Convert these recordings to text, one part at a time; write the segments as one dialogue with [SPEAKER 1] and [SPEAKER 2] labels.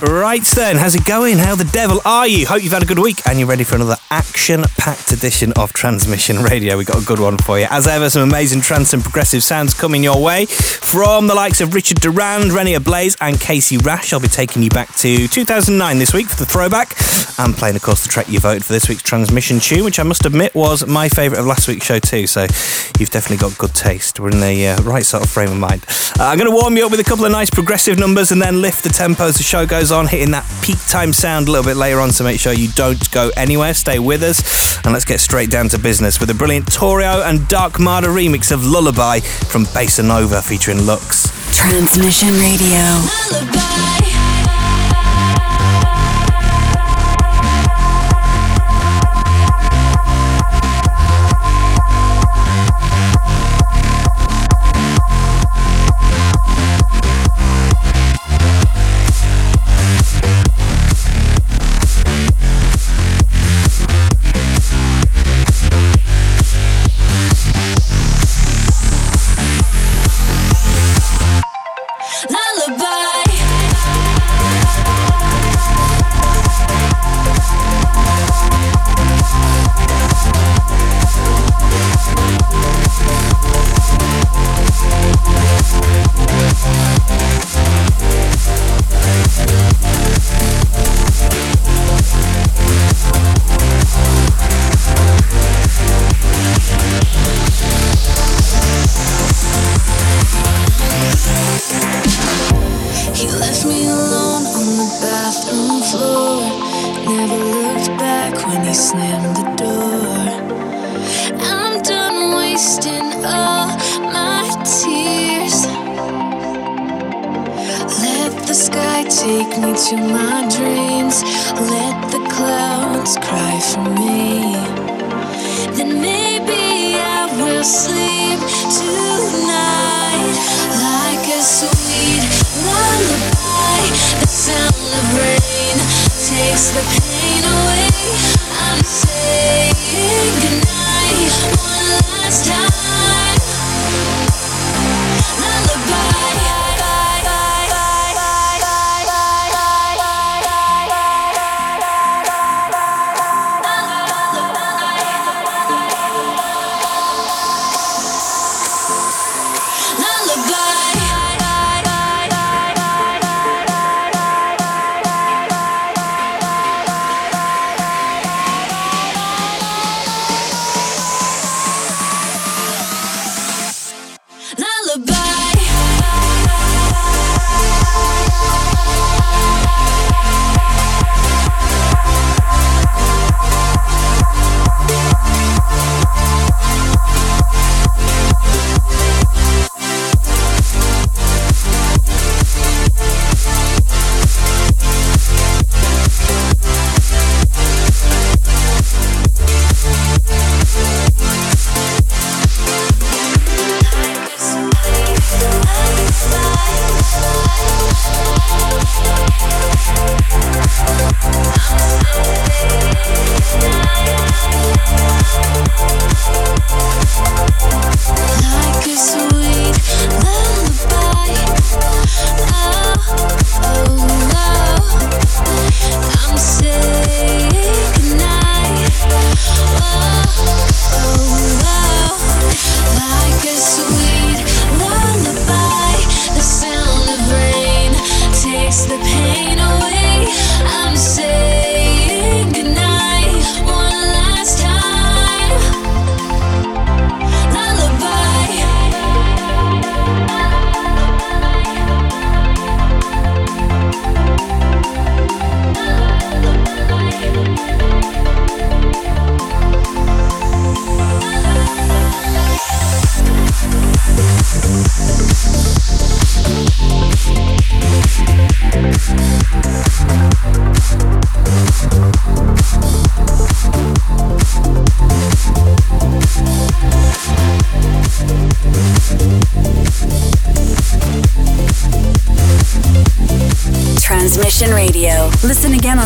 [SPEAKER 1] Right then, how's it going? How the devil are you? Hope you've had a good week and you're ready for another action packed edition of Transmission Radio. We've got a good one for you. As ever, some amazing trance and progressive sounds coming your way from the likes of Richard Durand, Rene Ablaze, and Casey Rasch. I'll be taking you back to 2009 this week for the throwback and playing, of course, the track you voted for this week's transmission tune, which I must admit was my favourite of last week's show, too. So you've definitely got good taste. We're in the uh, right sort of frame of mind. Uh, I'm going to warm you up with a couple of nice progressive numbers and then lift the tempo as the show goes on, hitting that peak time sound a little bit later on. So make sure you don't go anywhere. Stay with us. And let's get straight down to business with a brilliant Torio and Dark Marder remix of Lullaby from Bassa Nova featuring Lux.
[SPEAKER 2] Transmission Radio. Lullaby.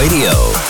[SPEAKER 3] Radio.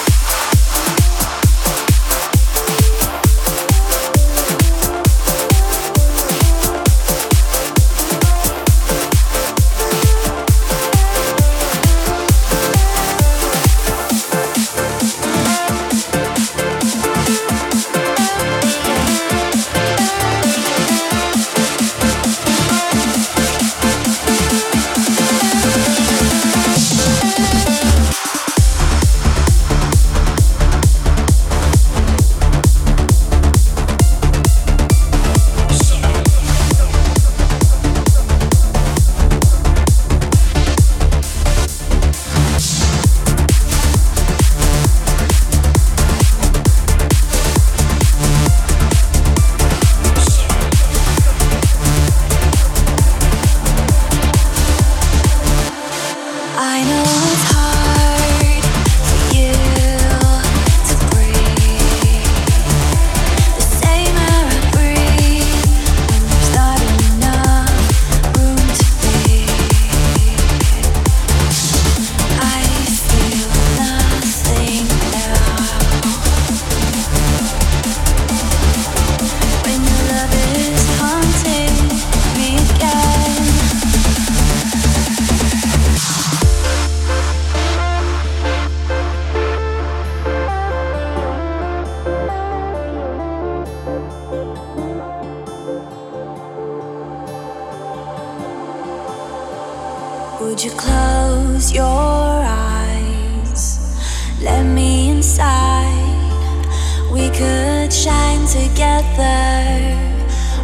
[SPEAKER 2] together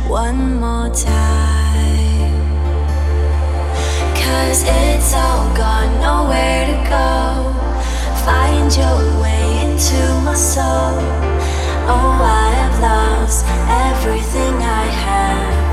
[SPEAKER 2] one more time. Cause it's
[SPEAKER 1] all
[SPEAKER 2] gone, nowhere to go. Find your way into my soul. Oh, I have lost everything I have.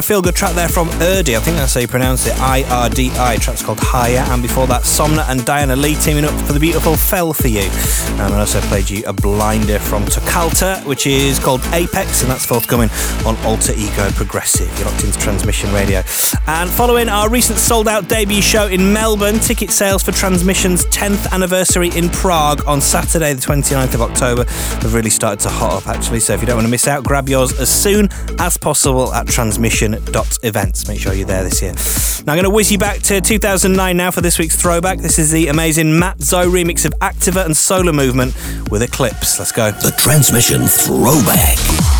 [SPEAKER 1] Of feel good track there from Irdi. I think that's how you pronounce it. I R D I. Track's called Higher. And before that, Somna and Diana Leah teaming up for the beautiful Fell for You. And I also played you a blinder from Tokalta, which is called Apex, and that's forthcoming on Alter Ego Progressive. You're locked into Transmission Radio. And following our recent sold out debut show in Melbourne, ticket sales for Transmission's 10th anniversary in Prague on Saturday, the 29th of October, have really started to hot up actually. So if you don't want to miss out, grab yours as soon as possible at Transmission events. Make sure you're there this year. Now I'm going to whiz you back to 2009 now for this week's throwback. This is the amazing Mat Zo remix of Activa and Solar Movement with Eclipse. Let's go.
[SPEAKER 3] The Transmission Throwback.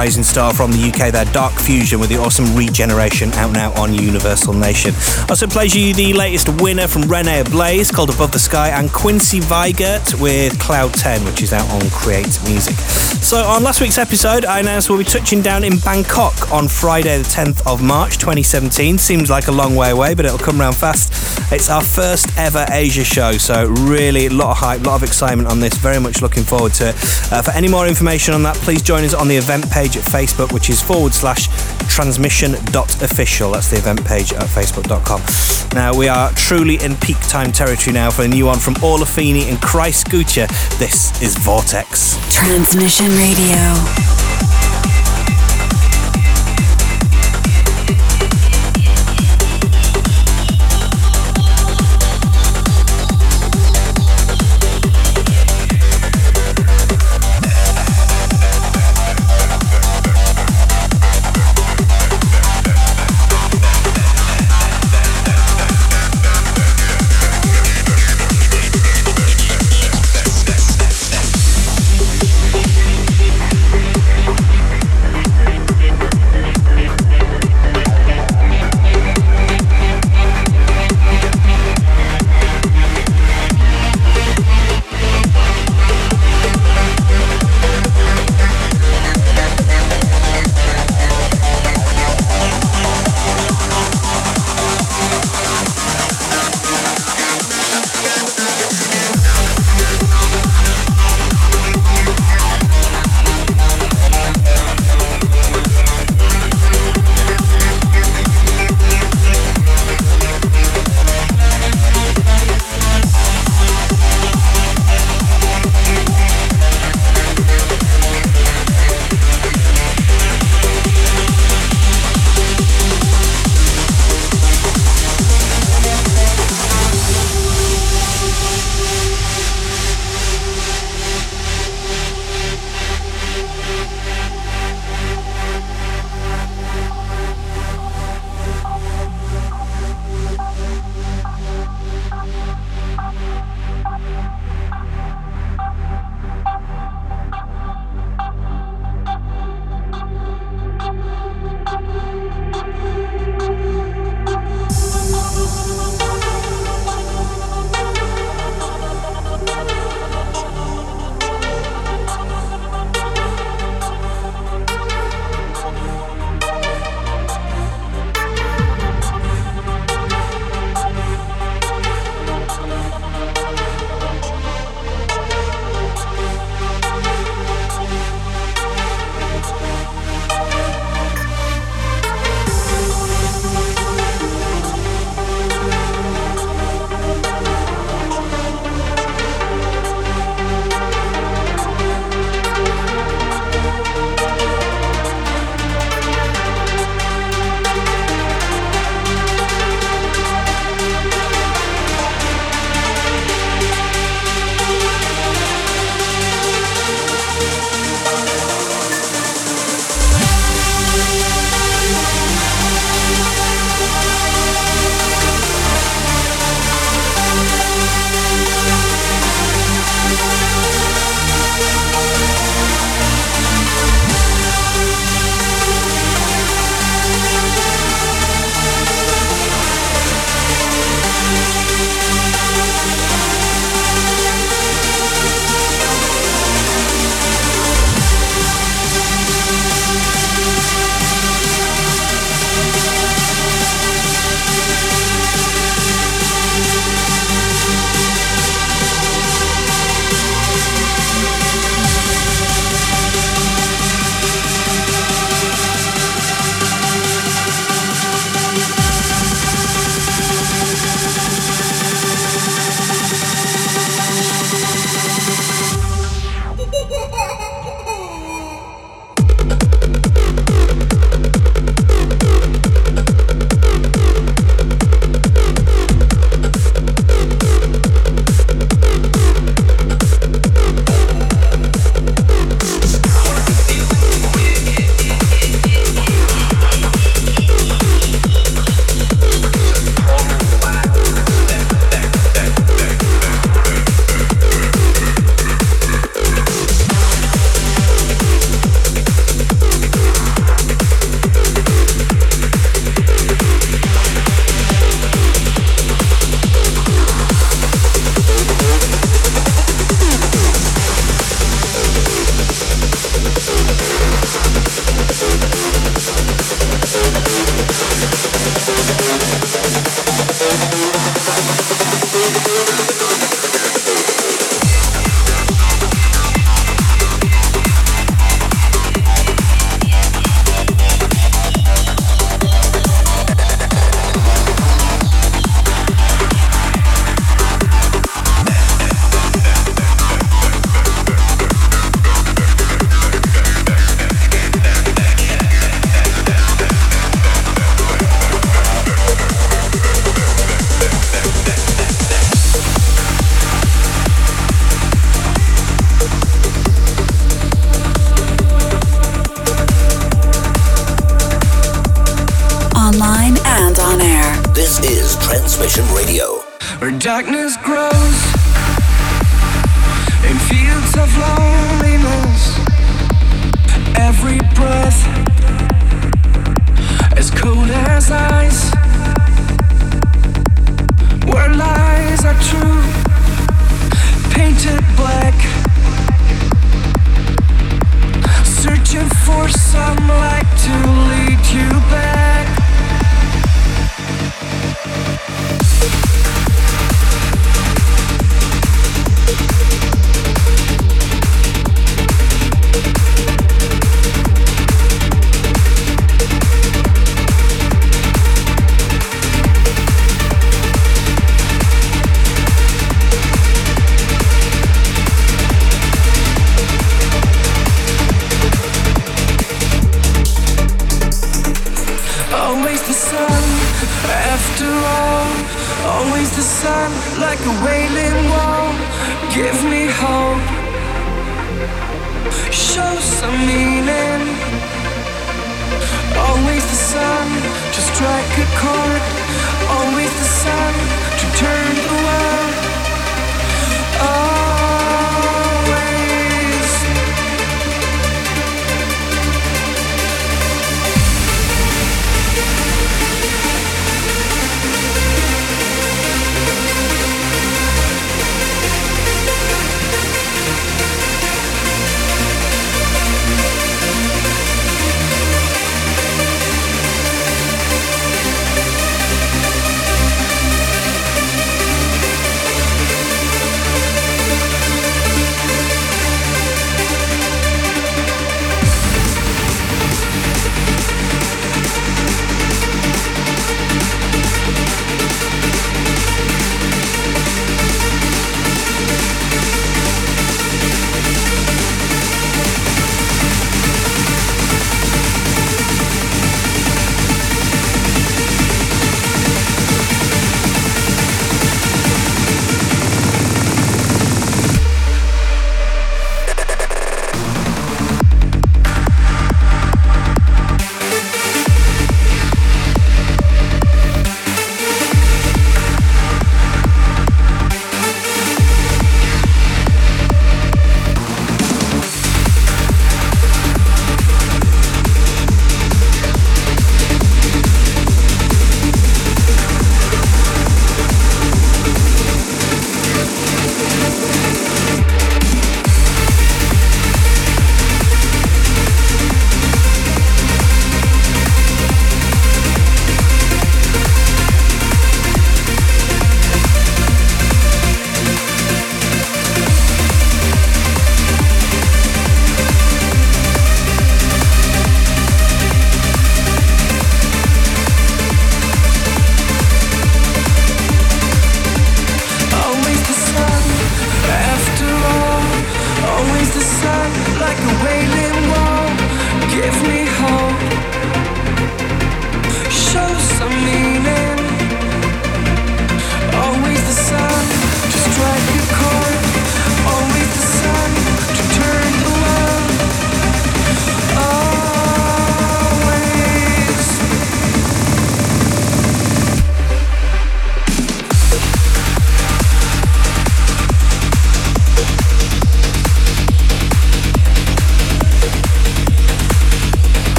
[SPEAKER 1] rising star from the UK there, Dark Fusion, with the awesome Regeneration out now on Universal Nation. Also plays you the latest winner from Rene Ablaze called Above the Sky, and Quincy Weigert with Cloud 10, which is out on Create Music. So on last week's episode, I announced we'll be touching down in Bangkok on Friday, the 10th of March 2017. Seems like a long way away, but it'll come around fast. It's our first ever Asia show, so really a lot of hype, a lot of excitement on this. Very much looking forward to it. Uh, for any more information on that, please join us on the event page at Facebook, which is forward slash transmission.official. That's the event page at facebook.com. Now, we are truly in peak time territory now for a new one from Orla Feeney and Christ Scoocher. This is Vortex.
[SPEAKER 2] Transmission Radio.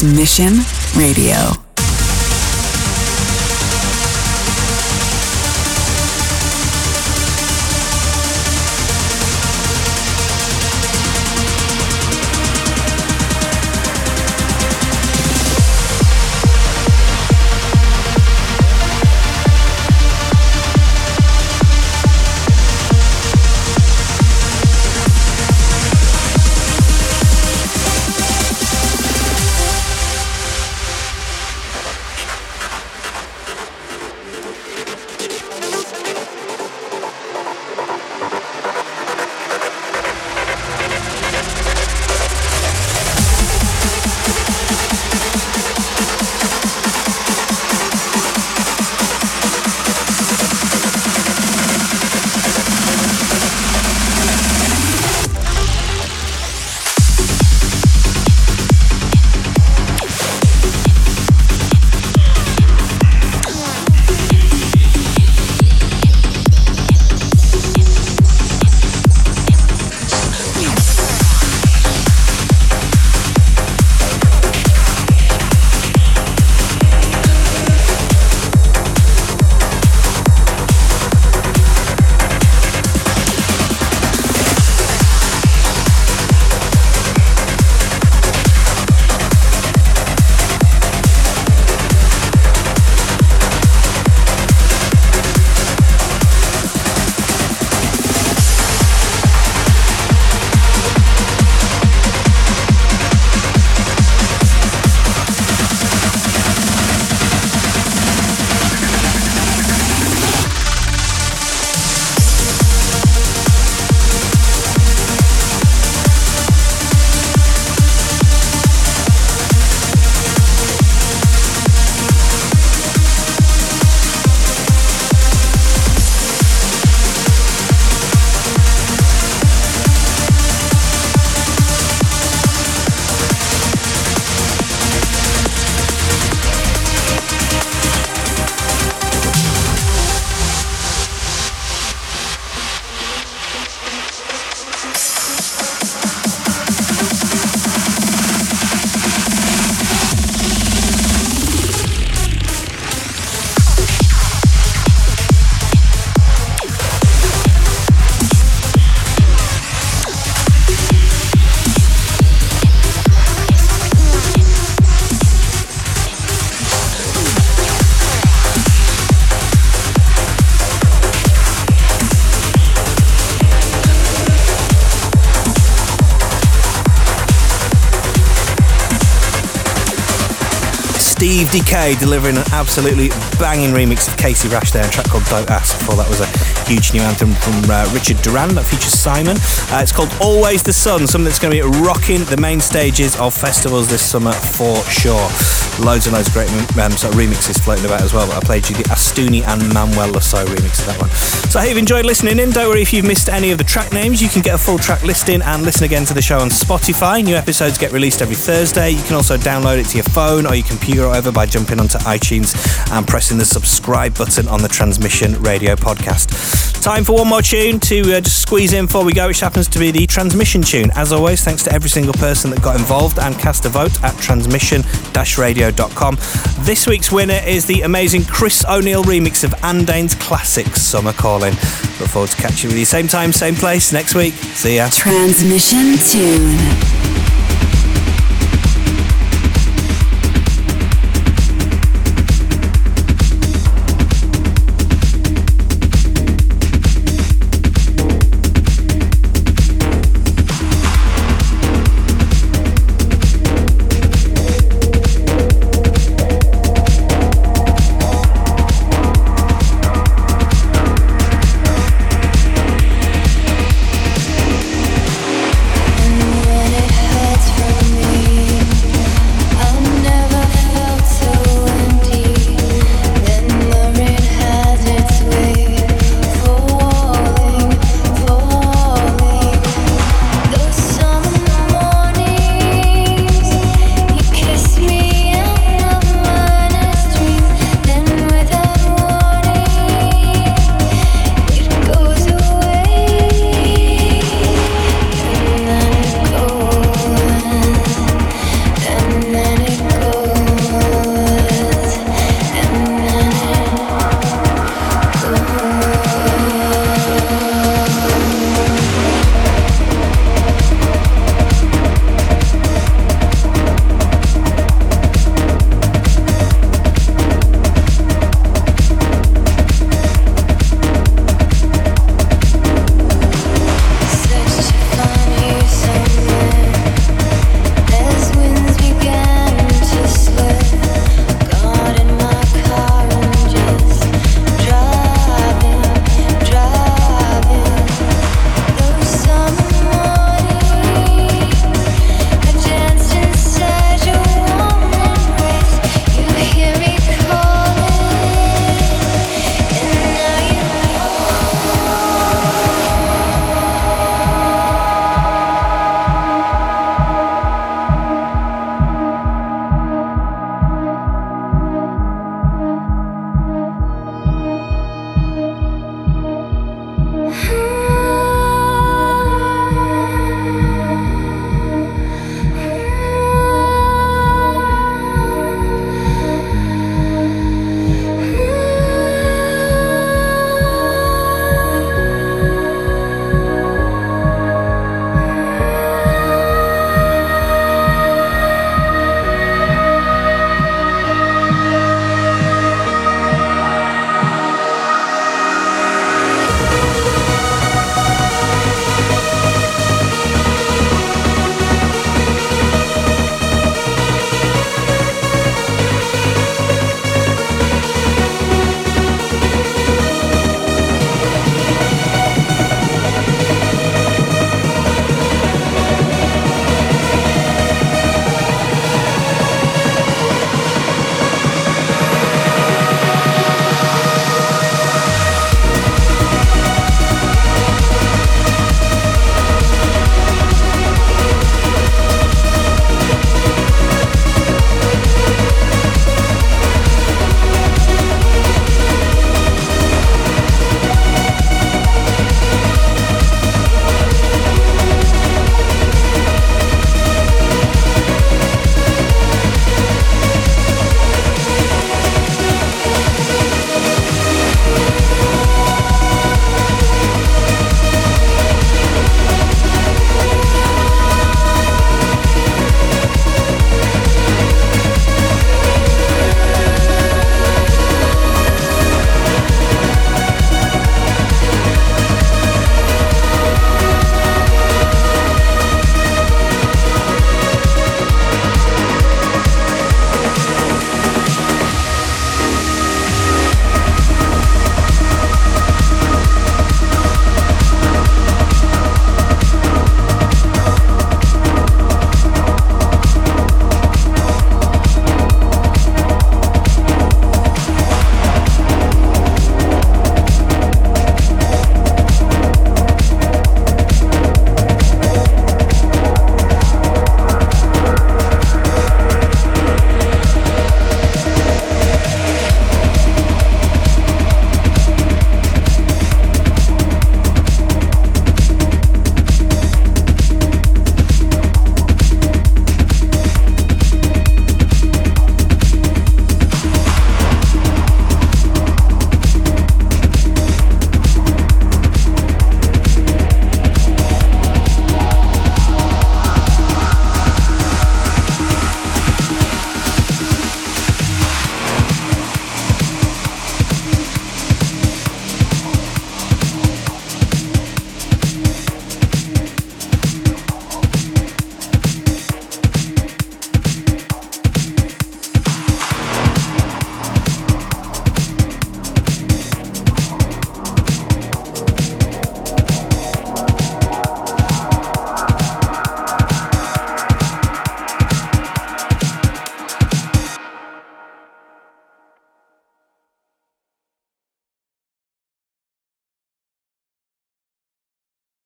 [SPEAKER 4] Transmission Radio.
[SPEAKER 1] Dekay delivering an absolutely banging remix of Casey Rasch there, a track called Don't Ask. Before that was a huge new anthem from uh, Richard Durand that features Simon. Uh, it's called Always the Sun, something that's going to be rocking the main stages of festivals this summer for sure. Loads and loads of great um, sort of remixes floating about as well, but I played you the Astuni and Manuel Le Saux remix of that one. So I hope you've enjoyed listening in. Don't worry if you've missed any of the track names, you can get a full track listing and listen again to the show on Spotify. New episodes get released every Thursday. You can also download it to your phone or your computer or whatever by jumping onto iTunes and pressing the subscribe button on the Transmission Radio podcast. Time for one more tune to uh, just squeeze in before we go, which happens to be the transmission tune. As always, thanks to every single person that got involved and cast a vote at transmission-radio.com. This week's winner is the amazing Chris O'Neill remix of Andain's classic Summer Calling. Look forward to catching with you same time, same place next week. See ya.
[SPEAKER 2] Transmission tune.